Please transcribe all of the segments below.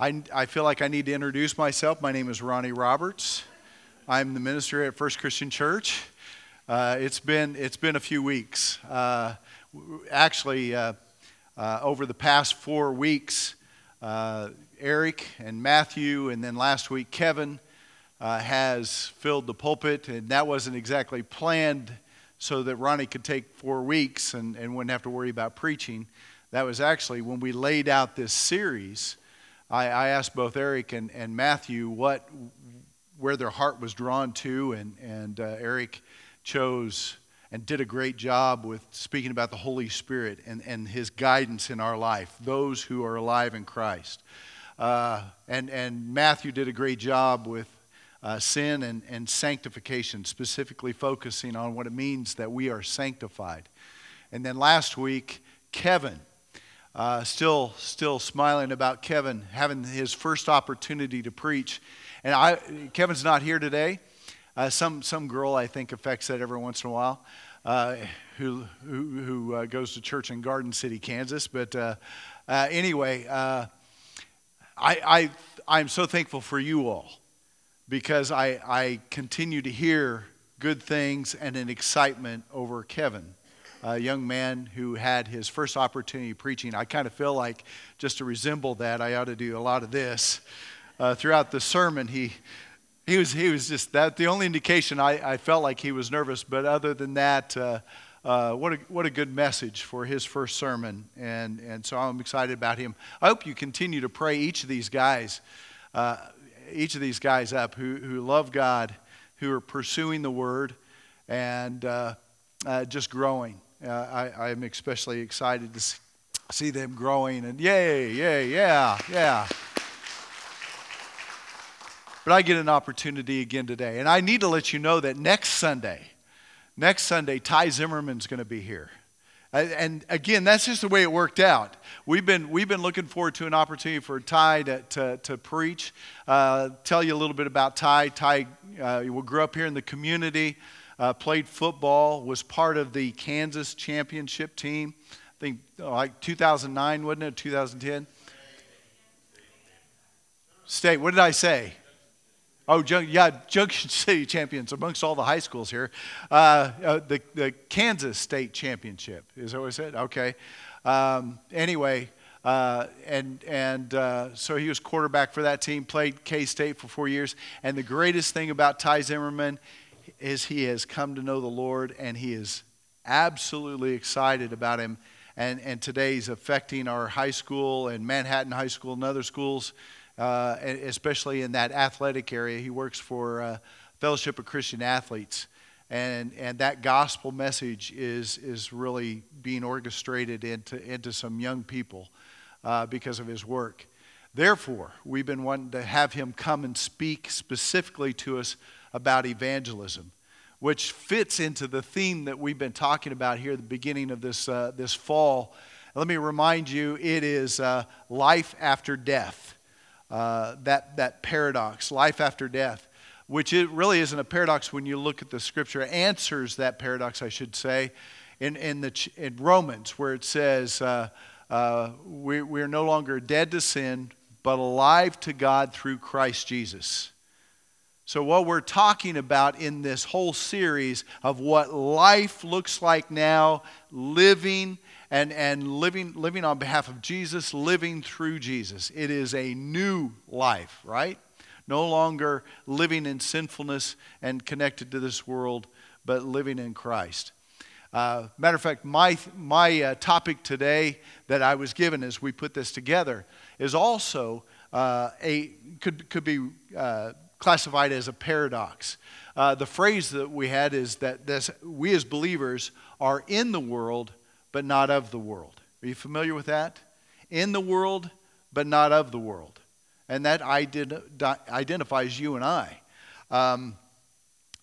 I, I feel like I need to introduce myself. My name is Ronnie Roberts. I'm the minister at First Christian Church. Uh, it's, been, it's been a few weeks. Uh, actually, uh, uh, over the past four weeks, uh, Eric and Matthew, and then last week, Kevin, uh, has filled the pulpit, and that wasn't exactly planned so that Ronnie could take four weeks and, and wouldn't have to worry about preaching. That was actually when we laid out this series I, I asked both Eric and, and Matthew what, where their heart was drawn to, and, and uh, Eric chose and did a great job with speaking about the Holy Spirit and, and his guidance in our life, those who are alive in Christ. Uh, and, and Matthew did a great job with uh, sin and, and sanctification, specifically focusing on what it means that we are sanctified. And then last week, Kevin uh, still, still smiling about Kevin having his first opportunity to preach. And I, Kevin's not here today. Uh, some, some girl, I think, affects that every once in a while, uh, who, who, who uh, goes to church in Garden City, Kansas. But uh, uh, anyway, I, I, I'm so thankful for you all because I, I continue to hear good things and an excitement over Kevin a young man who had his first opportunity preaching. I kind of feel like just to resemble that, I ought to do a lot of this. Uh, throughout the sermon, he, he, was, he was just that. The only indication I, I felt like he was nervous, but other than that, uh, uh, what, a, what a good message for his first sermon. And, and so I'm excited about him. I hope you continue to pray each of these guys, uh, each of these guys up who, who love God, who are pursuing the word, and uh, uh, just growing. Uh, I, I'm especially excited to see them growing and yay, yay, yeah, yeah. But I get an opportunity again today. And I need to let you know that next Sunday, next Sunday, Ty Zimmerman's going to be here. And again, that's just the way it worked out. We've been, we've been looking forward to an opportunity for Ty to, to, to preach. Uh, tell you a little bit about Ty. Ty uh, grew up here in the community uh, played football, was part of the Kansas championship team. I think uh, like 2009, wasn't it? 2010? State. What did I say? Oh, yeah, Junction City champions amongst all the high schools here. Uh, uh, the, the Kansas State Championship. Is that what I said? Okay. Um, anyway, uh, and and uh, so he was quarterback for that team, played K State for four years. And the greatest thing about Ty Zimmerman is he has come to know the Lord and he is absolutely excited about him. And, and today he's affecting our high school and Manhattan High School and other schools, uh, especially in that athletic area. He works for uh, Fellowship of Christian Athletes. And, and that gospel message is, is really being orchestrated into, into some young people uh, because of his work. Therefore, we've been wanting to have him come and speak specifically to us about evangelism, which fits into the theme that we've been talking about here at the beginning of this, uh, this fall. Let me remind you it is uh, life after death, uh, that, that paradox, life after death, which it really isn't a paradox when you look at the scripture, answers that paradox, I should say, in, in, the, in Romans, where it says, uh, uh, we, we are no longer dead to sin, but alive to God through Christ Jesus. So, what we're talking about in this whole series of what life looks like now, living and, and living, living on behalf of Jesus, living through Jesus. It is a new life, right? No longer living in sinfulness and connected to this world, but living in Christ. Uh, matter of fact, my, my uh, topic today that I was given as we put this together is also uh, a could could be uh, classified as a paradox. Uh, the phrase that we had is that this, we as believers are in the world, but not of the world. Are you familiar with that? In the world, but not of the world. And that identifies you and I. Um,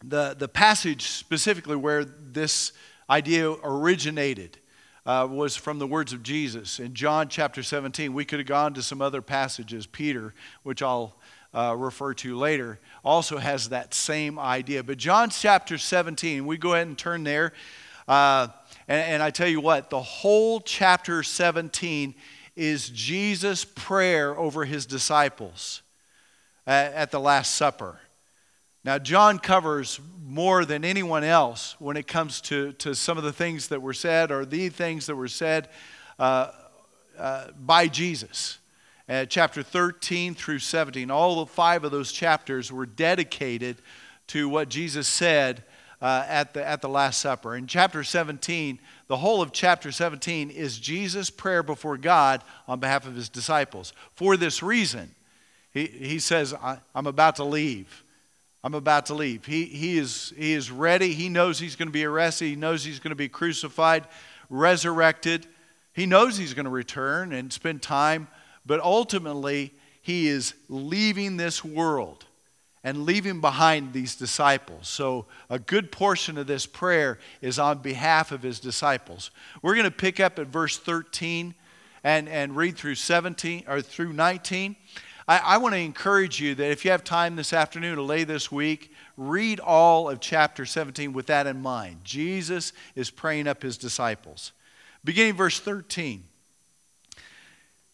the, the passage specifically where this idea originated uh, was from the words of Jesus in John chapter 17. We could have gone to some other passages, Peter, which I'll uh, refer to later, also has that same idea. But John chapter 17, we go ahead and turn there. Uh, and, and I tell you what, the whole chapter 17 is Jesus' prayer over his disciples at, at the Last Supper. Now, John covers more than anyone else when it comes to, to some of the things that were said or the things that were said uh, uh, by Jesus. Uh, chapter 13 through 17, all the five of those chapters were dedicated to what Jesus said uh, at, the, at the Last Supper. In chapter 17, the whole of chapter 17 is Jesus' prayer before God on behalf of his disciples. For this reason, he, he says, I'm about to leave. I'm about to leave. He, he, is, he is ready. He knows he's going to be arrested. He knows he's going to be crucified, resurrected. He knows he's going to return and spend time, but ultimately, he is leaving this world and leaving behind these disciples. So, a good portion of this prayer is on behalf of his disciples. We're going to pick up at verse 13 and, and read through 17 or through 19. I, I want to encourage you that if you have time this afternoon to lay this week, read all of chapter 17 with that in mind. Jesus is praying up his disciples. Beginning verse 13.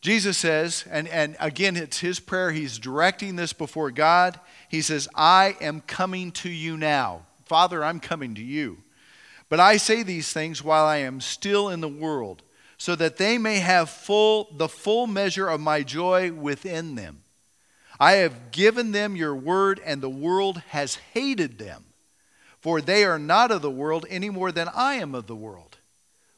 Jesus says, and, and again, it's his prayer. He's directing this before God. He says, I am coming to you now. Father, I'm coming to you. But I say these things while I am still in the world, so that they may have full, the full measure of my joy within them. I have given them your word, and the world has hated them, for they are not of the world any more than I am of the world.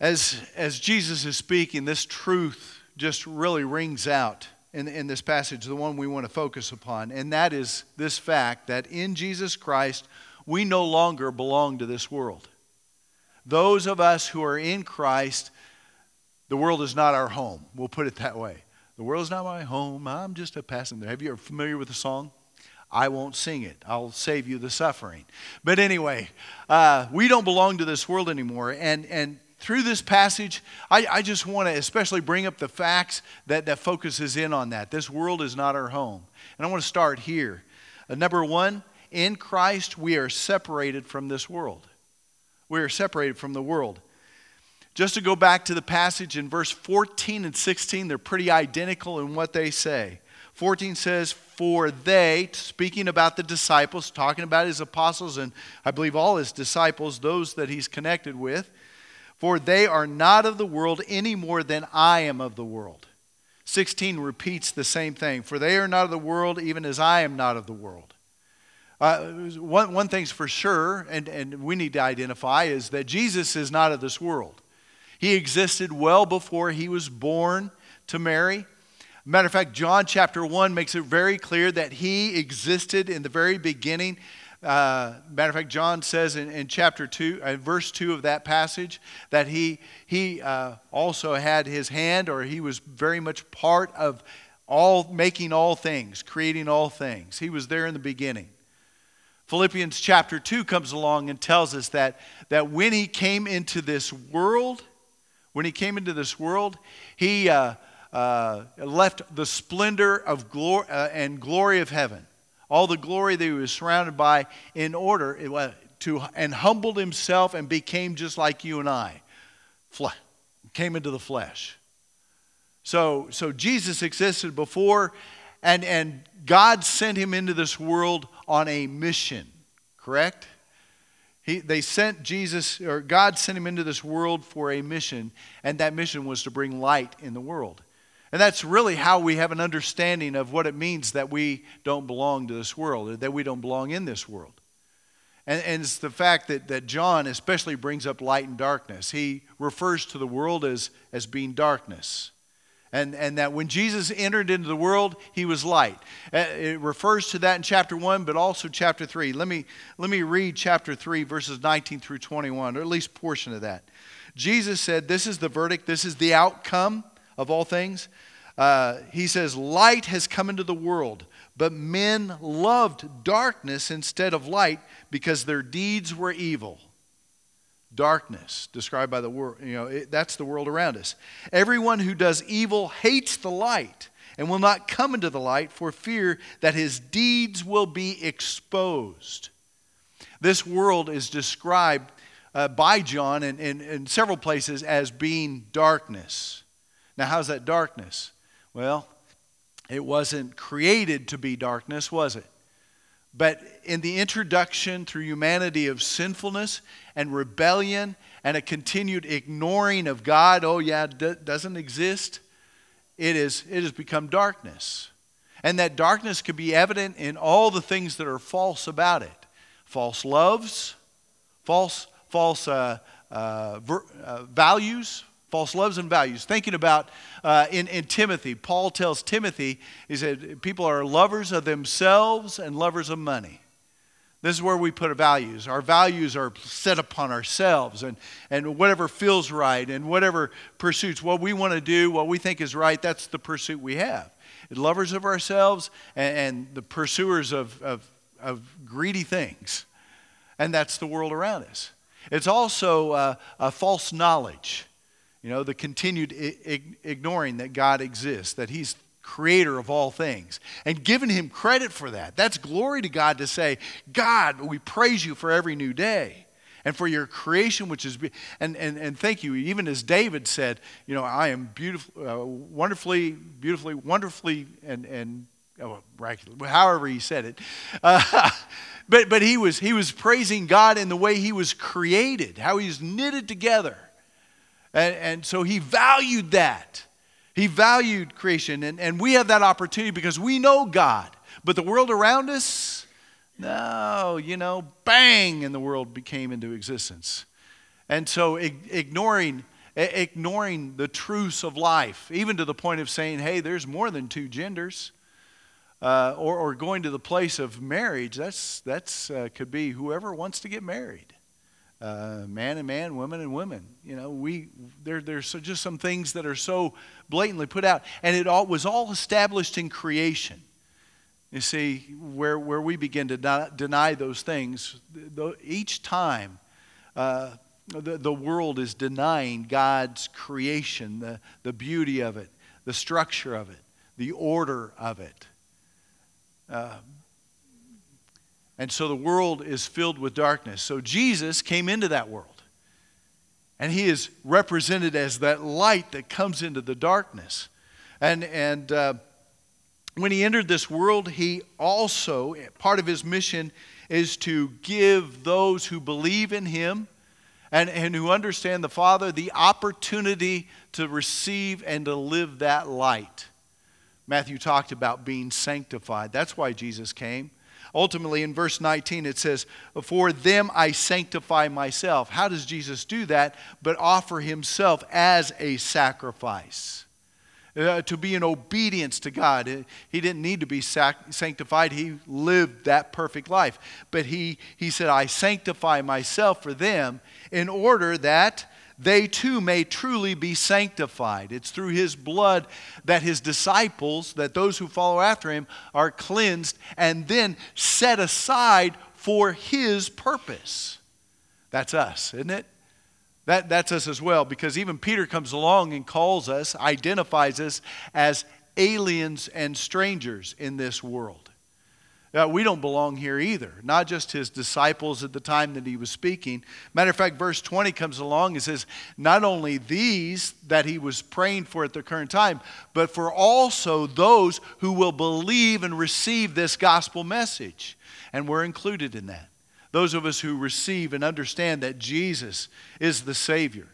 As, as Jesus is speaking, this truth just really rings out in, in this passage, the one we want to focus upon, and that is this fact that in Jesus Christ, we no longer belong to this world. Those of us who are in Christ, the world is not our home. We'll put it that way. The world is not my home. I'm just a passenger. Have you ever familiar with the song? I won't sing it. I'll save you the suffering. But anyway, uh, we don't belong to this world anymore. And, and through this passage, I, I just want to especially bring up the facts that, that focuses in on that. This world is not our home. And I want to start here. Uh, number one, in Christ, we are separated from this world. We are separated from the world. Just to go back to the passage in verse 14 and 16, they're pretty identical in what they say. 14 says, For they, speaking about the disciples, talking about his apostles, and I believe all his disciples, those that he's connected with, for they are not of the world any more than I am of the world. 16 repeats the same thing. For they are not of the world, even as I am not of the world. Uh, one, one thing's for sure, and, and we need to identify, is that Jesus is not of this world. He existed well before he was born to Mary. Matter of fact, John chapter 1 makes it very clear that he existed in the very beginning. Uh, matter of fact, John says in, in chapter 2, uh, verse 2 of that passage, that he, he uh, also had his hand, or he was very much part of all making all things, creating all things. He was there in the beginning. Philippians chapter 2 comes along and tells us that, that when he came into this world, when he came into this world, he uh, uh, left the splendor of glory uh, and glory of heaven, all the glory that he was surrounded by, in order to and humbled himself and became just like you and I, came into the flesh. So, so Jesus existed before, and and God sent him into this world on a mission. Correct? He, they sent Jesus, or God sent him into this world for a mission, and that mission was to bring light in the world. And that's really how we have an understanding of what it means that we don't belong to this world, or that we don't belong in this world. And, and it's the fact that, that John especially brings up light and darkness. He refers to the world as, as being darkness and, and that when Jesus entered into the world, he was light. Uh, it refers to that in chapter 1, but also chapter 3. Let me, let me read chapter 3, verses 19 through 21, or at least portion of that. Jesus said, This is the verdict, this is the outcome of all things. Uh, he says, Light has come into the world, but men loved darkness instead of light because their deeds were evil. Darkness, described by the world, you know, it, that's the world around us. Everyone who does evil hates the light and will not come into the light for fear that his deeds will be exposed. This world is described uh, by John in, in, in several places as being darkness. Now, how's that darkness? Well, it wasn't created to be darkness, was it? But in the introduction through humanity of sinfulness and rebellion and a continued ignoring of God, oh, yeah, d- doesn't exist, it, is, it has become darkness. And that darkness can be evident in all the things that are false about it false loves, false, false uh, uh, ver, uh, values, false loves and values. Thinking about uh, in, in Timothy, Paul tells Timothy, he said, people are lovers of themselves and lovers of money. This is where we put our values. Our values are set upon ourselves and, and whatever feels right and whatever pursuits, what we want to do, what we think is right, that's the pursuit we have. Lovers of ourselves and, and the pursuers of, of, of, greedy things. And that's the world around us. It's also uh, a false knowledge. You know, the continued ignoring that God exists, that He's creator of all things, and giving Him credit for that. That's glory to God to say, God, we praise you for every new day and for your creation, which is, and, and, and thank you. Even as David said, you know, I am beautiful, uh, wonderfully, beautifully, wonderfully, and, and oh, however he said it. Uh, but, but he was, he was praising God in the way he was created, how he was knitted together. And, and so he valued that. He valued creation. And, and we have that opportunity because we know God. But the world around us, no, you know, bang, and the world became into existence. And so ignoring, ignoring the truths of life, even to the point of saying, hey, there's more than two genders. Uh, or, or going to the place of marriage, that's, that's uh, could be whoever wants to get married uh, man and man, woman and women. You know, we there, there's just some things that are so blatantly put out, and it all was all established in creation. You see, where where we begin to deny those things, each time. Uh, the, the world is denying God's creation, the, the beauty of it, the structure of it, the order of it. Uh, and so the world is filled with darkness. So Jesus came into that world. And he is represented as that light that comes into the darkness. And, and uh, when he entered this world, he also, part of his mission is to give those who believe in him and, and who understand the Father the opportunity to receive and to live that light. Matthew talked about being sanctified. That's why Jesus came. Ultimately, in verse 19, it says, For them I sanctify myself. How does Jesus do that? But offer himself as a sacrifice. Uh, to be in obedience to God. Uh, he didn't need to be sac- sanctified. He lived that perfect life. But he, he said, I sanctify myself for them in order that they too may truly be sanctified. It's through his blood that his disciples, that those who follow after him, are cleansed and then set aside for his purpose. That's us, isn't it? That, that's us as well, because even Peter comes along and calls us, identifies us as aliens and strangers in this world. We don't belong here either. Not just his disciples at the time that he was speaking. Matter of fact, verse 20 comes along and says, not only these that he was praying for at the current time, but for also those who will believe and receive this gospel message. And we're included in that. Those of us who receive and understand that Jesus is the Savior.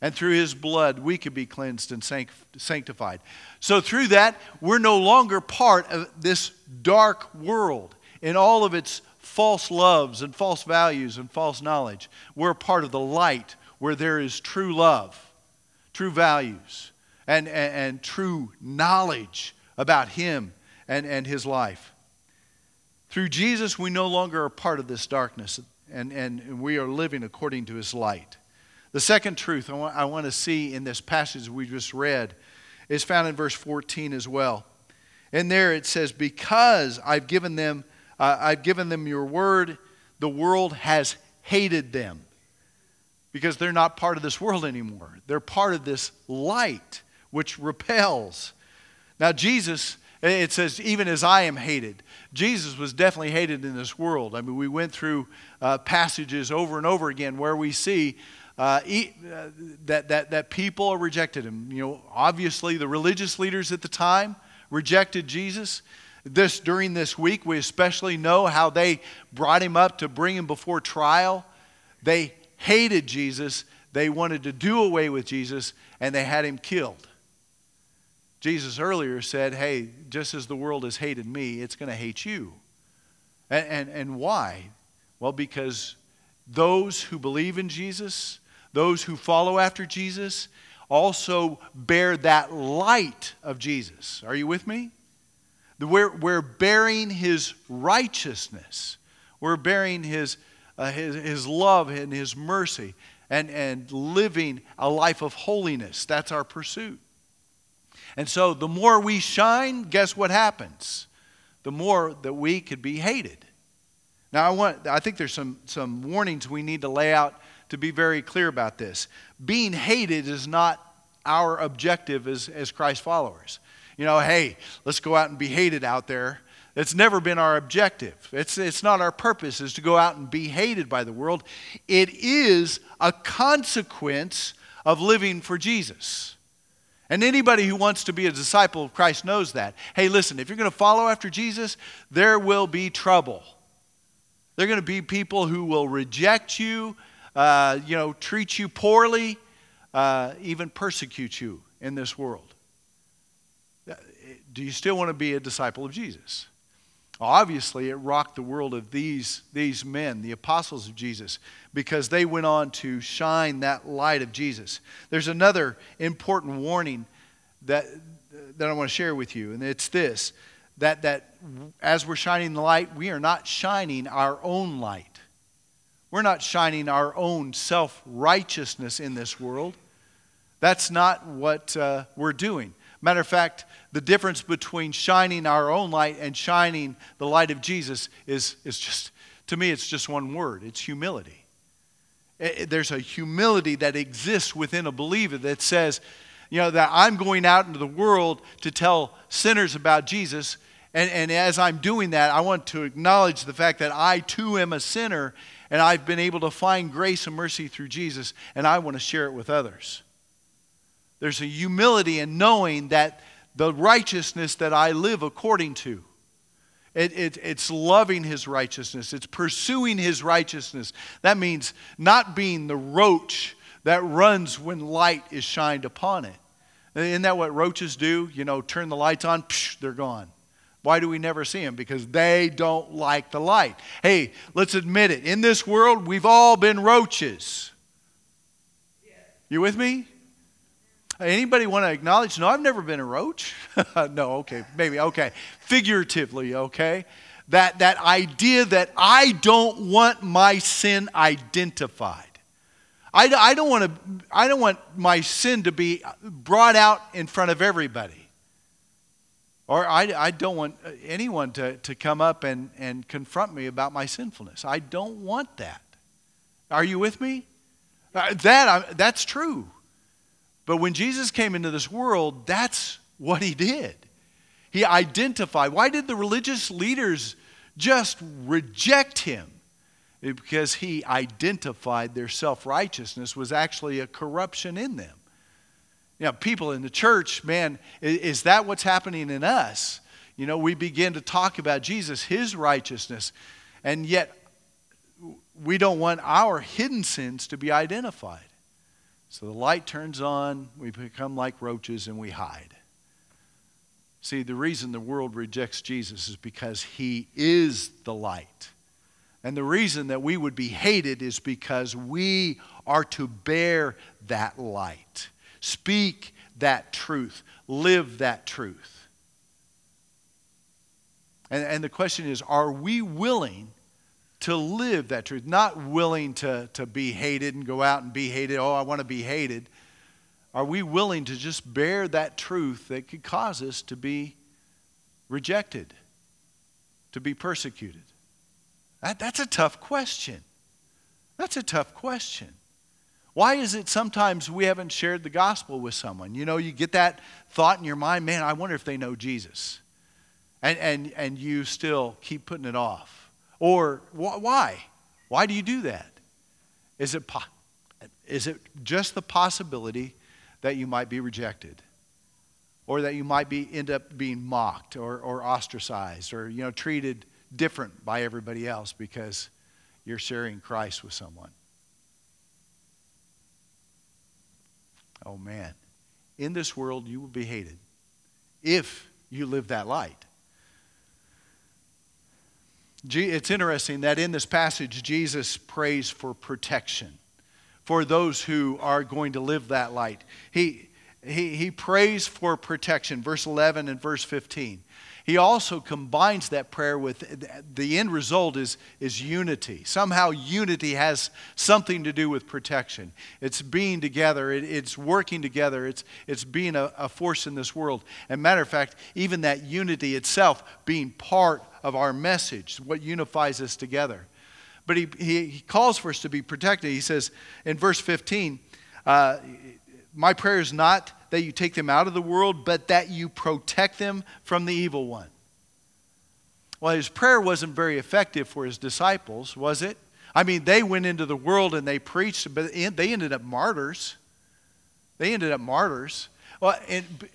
And through his blood, we could be cleansed and sanctified. So, through that, we're no longer part of this dark world in all of its false loves and false values and false knowledge. We're part of the light where there is true love, true values, and, and, and true knowledge about him and, and his life. Through Jesus, we no longer are part of this darkness, and, and we are living according to his light. The second truth I want, I want to see in this passage we just read is found in verse 14 as well. And there it says, Because I've given them, uh, I've given them your word, the world has hated them. Because they're not part of this world anymore. They're part of this light which repels. Now, Jesus, it says, even as I am hated. Jesus was definitely hated in this world. I mean, we went through uh, passages over and over again where we see uh, he, uh, that, that, that people rejected him. You know, obviously, the religious leaders at the time rejected Jesus. This, during this week, we especially know how they brought him up to bring him before trial. They hated Jesus, they wanted to do away with Jesus, and they had him killed. Jesus earlier said, Hey, just as the world has hated me, it's going to hate you. And, and, and why? Well, because those who believe in Jesus, those who follow after Jesus also bear that light of Jesus. Are you with me? We're, we're bearing his righteousness. We're bearing his, uh, his, his love and his mercy and, and living a life of holiness. That's our pursuit. And so the more we shine, guess what happens? The more that we could be hated. Now I want I think there's some, some warnings we need to lay out to be very clear about this. Being hated is not our objective as, as Christ followers. You know, hey, let's go out and be hated out there. It's never been our objective. It's, it's not our purpose is to go out and be hated by the world. It is a consequence of living for Jesus. And anybody who wants to be a disciple of Christ knows that. Hey, listen, if you're going to follow after Jesus, there will be trouble. There are going to be people who will reject you, uh, you know, treat you poorly, uh, even persecute you in this world. Uh, do you still want to be a disciple of Jesus? Obviously, it rocked the world of these, these men, the apostles of Jesus, because they went on to shine that light of Jesus. There's another important warning that, that I want to share with you, and it's this that, that as we're shining the light, we are not shining our own light. We're not shining our own self righteousness in this world. That's not what uh, we're doing. Matter of fact, the difference between shining our own light and shining the light of Jesus is, is just, to me, it's just one word it's humility. It, there's a humility that exists within a believer that says, you know, that I'm going out into the world to tell sinners about Jesus. And, and as I'm doing that, I want to acknowledge the fact that I too am a sinner and I've been able to find grace and mercy through Jesus, and I want to share it with others. There's a humility in knowing that the righteousness that I live according to, it, it, it's loving his righteousness, it's pursuing his righteousness. That means not being the roach that runs when light is shined upon it. Isn't that what roaches do? You know, turn the lights on, psh, they're gone. Why do we never see them? Because they don't like the light. Hey, let's admit it. In this world, we've all been roaches. You with me? Anybody want to acknowledge? No, I've never been a roach. no, okay, maybe, okay. Figuratively, okay? That, that idea that I don't want my sin identified. I, I, don't want to, I don't want my sin to be brought out in front of everybody. Or I, I don't want anyone to, to come up and, and confront me about my sinfulness. I don't want that. Are you with me? Uh, that, that's true. But when Jesus came into this world, that's what he did. He identified. Why did the religious leaders just reject him? Because he identified their self righteousness was actually a corruption in them you know, people in the church, man, is, is that what's happening in us? You know, we begin to talk about Jesus, his righteousness, and yet we don't want our hidden sins to be identified. So the light turns on, we become like roaches, and we hide. See, the reason the world rejects Jesus is because he is the light. And the reason that we would be hated is because we are to bear that light. Speak that truth, live that truth. And, and the question is are we willing to live that truth? Not willing to, to be hated and go out and be hated. Oh, I want to be hated. are we willing to just bear that truth that could cause us to be rejected, to be persecuted? That, that's a tough question. That's a tough question. Why is it sometimes we haven't shared the gospel with someone? You know, you get that thought in your mind, man, I wonder if they know Jesus. And, and, and you still keep putting it off. Or wh- why? Why do you do that? Is it, po- is it just the possibility that you might be rejected? Or that you might be, end up being mocked or, or ostracized or you know, treated different by everybody else because you're sharing Christ with someone? Oh man, in this world you will be hated if you live that light. It's interesting that in this passage, Jesus prays for protection for those who are going to live that light. He, he, he prays for protection, verse 11 and verse 15 he also combines that prayer with the end result is, is unity. Somehow, unity has something to do with protection. It's being together, it, it's working together, it's, it's being a, a force in this world. And matter of fact, even that unity itself being part of our message, what unifies us together. But he, he, he calls for us to be protected. He says in verse 15, uh, My prayer is not that you take them out of the world, but that you protect them from the evil one. Well, his prayer wasn't very effective for his disciples, was it? I mean, they went into the world and they preached, but they ended up martyrs. They ended up martyrs. Well,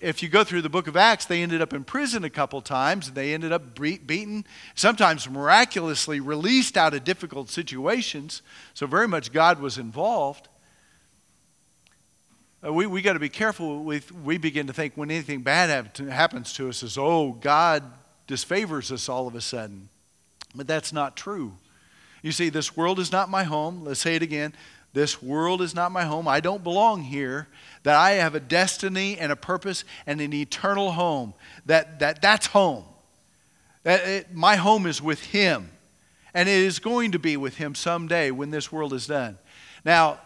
if you go through the book of Acts, they ended up in prison a couple times. They ended up beaten, sometimes miraculously released out of difficult situations. So, very much God was involved. Uh, we, we got to be careful. With, we begin to think when anything bad happens to us is, oh, God disfavors us all of a sudden. But that's not true. You see, this world is not my home. Let's say it again. This world is not my home. I don't belong here. That I have a destiny and a purpose and an eternal home. That, that that's home. That it, my home is with Him. And it is going to be with Him someday when this world is done. Now,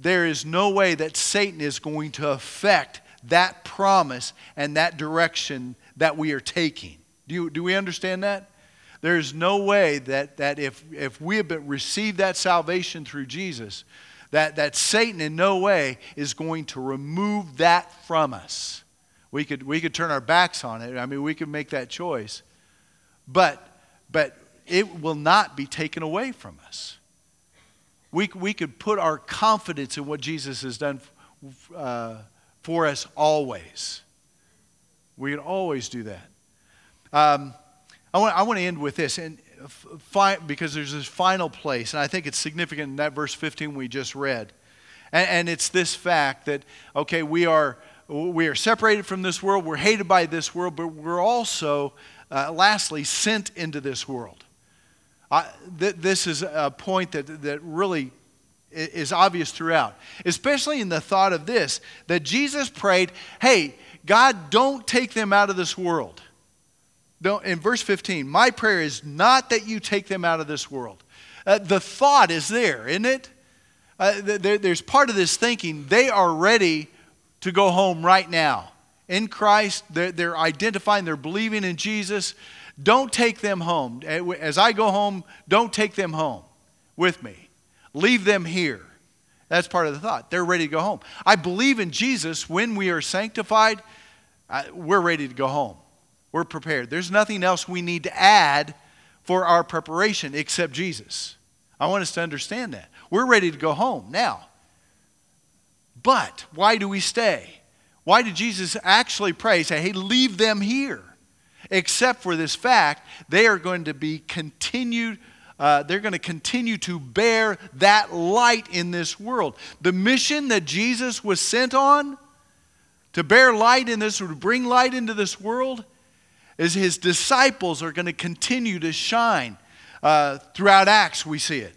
there is no way that Satan is going to affect that promise and that direction that we are taking. Do, you, do we understand that? There's no way that, that if, if we have received that salvation through Jesus, that, that Satan in no way is going to remove that from us. We could, we could turn our backs on it. I mean, we could make that choice. But, but it will not be taken away from us we, we could put our confidence in what Jesus has done uh, for us always. We can always do that. Um, I, want, I want to end with this, and fi- because there's this final place, and I think it's significant in that verse 15 we just read. And, and it's this fact that, okay, we are, we are separated from this world, we're hated by this world, but we're also, uh, lastly, sent into this world. Th- this is a point that, that really is obvious throughout, especially in the thought of this that Jesus prayed, Hey, God, don't take them out of this world. Don't, in verse 15, my prayer is not that you take them out of this world. Uh, the thought is there, isn't it? Uh, there, there's part of this thinking they are ready to go home right now. In Christ, they're, they're identifying, they're believing in Jesus. Don't take them home. Eh, as I go home, don't take them home with me. Leave them here. That's part of the thought. They're ready to go home. I believe in Jesus. When we are sanctified, uh, we're ready to go home. We're prepared. There's nothing else we need to add for our preparation except Jesus. I want us to understand that. We're ready to go home now. But why do we stay? Why did Jesus actually pray, say, hey, leave them here? Except for this fact, they are going to be continued. Uh, they're going to continue to bear that light in this world. The mission that Jesus was sent on to bear light in this, to bring light into this world, is his disciples are going to continue to shine. Uh, throughout Acts, we see it.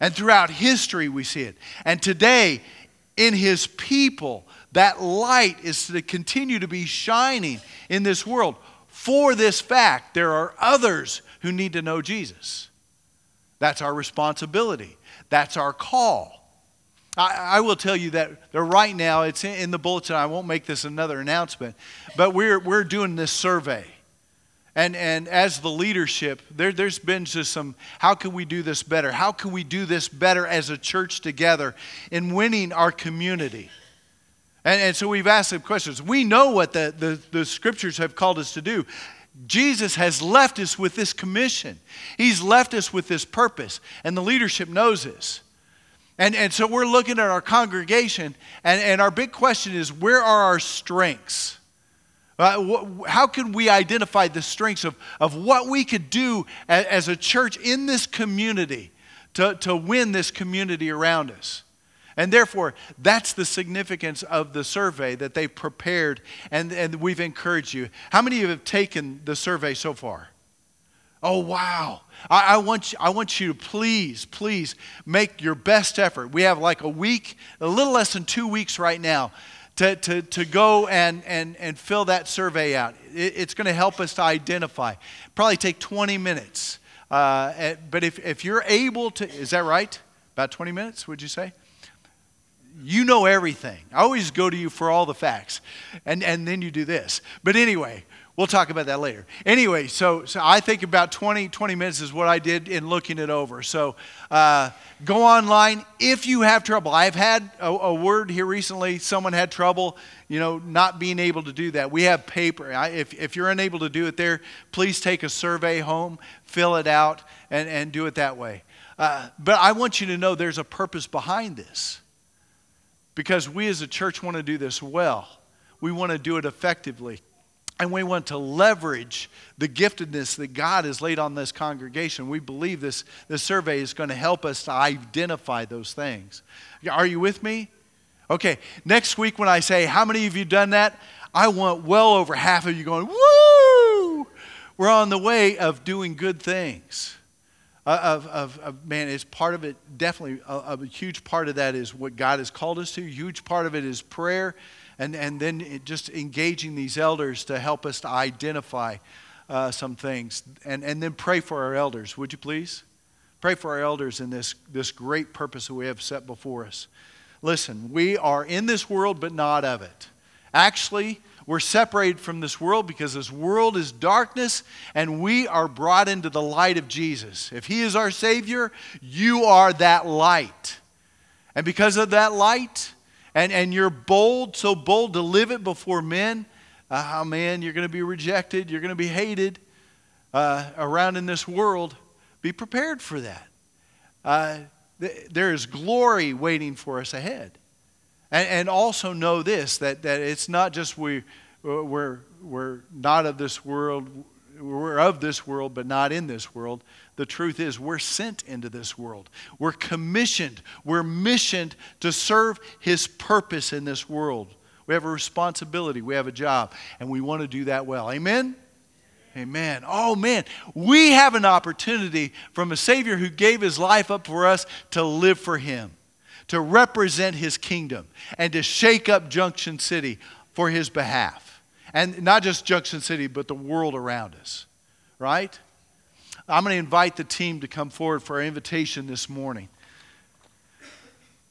And throughout history, we see it. And today, in his people, that light is to continue to be shining in this world for this fact, there are others who need to know Jesus. That's our responsibility. That's our call. I, will tell you that, that right now, it's in, in the bulletin. I won't make this another announcement, but we're, we're doing this survey. And, and as the leadership, there, there's been just some how can we do this better? How can we do this better as a church together in winning our community? And, and so we've asked some questions. We know what the, the, the scriptures have called us to do. Jesus has left us with this commission, He's left us with this purpose, and the leadership knows this. And, and so we're looking at our congregation, and, and our big question is where are our strengths? Uh, wh- how can we identify the strengths of, of what we could do as, as a church in this community to, to win this community around us? And therefore, that's the significance of the survey that they've prepared and, and we've encouraged you. How many of you have taken the survey so far? Oh, wow. I, I, want you, I want you to please, please make your best effort. We have like a week, a little less than two weeks right now to, to, to go and, and, and fill that survey out. It, it's going to help us to identify. Probably take 20 minutes. Uh, but if, if you're able to, is that right? About 20 minutes, would you say? You know everything. I always go to you for all the facts. And, and then you do this. But anyway, We'll talk about that later. Anyway, so, so I think about 20, 20 minutes is what I did in looking it over. So uh, go online if you have trouble. I've had a, a, word here recently. Someone had trouble, you know, not being able to do that. We have paper. I, if, if you're unable to do it there, please take a survey home, fill it out, and, and do it that way. Uh, but I want you to know there's a purpose behind this because we as a church want to do this well. We want to do it effectively. And we want to leverage the giftedness that God has laid on this congregation. We believe this, this survey is going to help us to identify those things. Are you with me? Okay, next week when I say, How many of you done that? I want well over half of you going, Woo! We're on the way of doing good things. Uh, of, of, of, man, is part of it, definitely, a, a huge part of that is what God has called us to. Huge part of it is prayer and, and then just engaging these elders to help us to identify uh, some things. And, and then pray for our elders, would you please? Pray for our elders in this, this great purpose that we have set before us. Listen, we are in this world, but not of it. Actually, we're separated from this world because this world is darkness and we are brought into the light of Jesus. If He is our Savior, you are that light. And because of that light, and, and you're bold, so bold to live it before men, ah, oh, man, you're going to be rejected, you're going to be hated uh, around in this world. Be prepared for that. Uh, th- there is glory waiting for us ahead. And, and also know this that, that it's not just we, uh, we're, we're not of this world, we're of this world, but not in this world. The truth is, we're sent into this world. We're commissioned. We're missioned to serve His purpose in this world. We have a responsibility. We have a job. And we want to do that well. Amen? Amen. Oh, man. We have an opportunity from a Savior who gave His life up for us to live for Him, to represent His kingdom, and to shake up Junction City for His behalf. And not just Junction City, but the world around us. Right? I'm going to invite the team to come forward for our invitation this morning.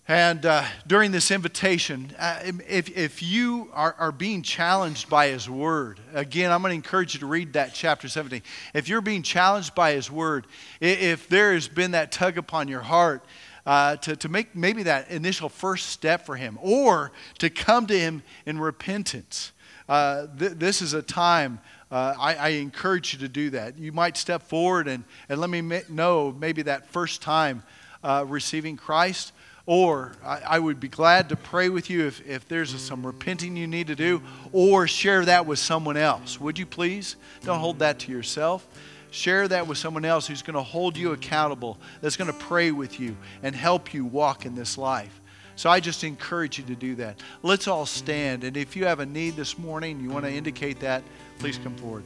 And uh, during this invitation, uh, if, if you are, are being challenged by His Word, again, I'm going to encourage you to read that chapter 17. If you're being challenged by His Word, if there has been that tug upon your heart uh, to, to make maybe that initial first step for Him, or to come to Him in repentance, uh, th- this is a time uh, I, I, encourage you to do that. You might step forward and, and let me know maybe that first time uh, receiving Christ. Or I, I, would be glad to pray with you if, if there's some repenting you need to do, or share that with someone else. Would you please? Don't hold that to yourself. Share that with someone else who's going to hold you accountable, that's going to pray with you and help you walk in this life. So I just encourage you to do that. Let's all stand. And if you have a need this morning, you want to indicate that, please come forward.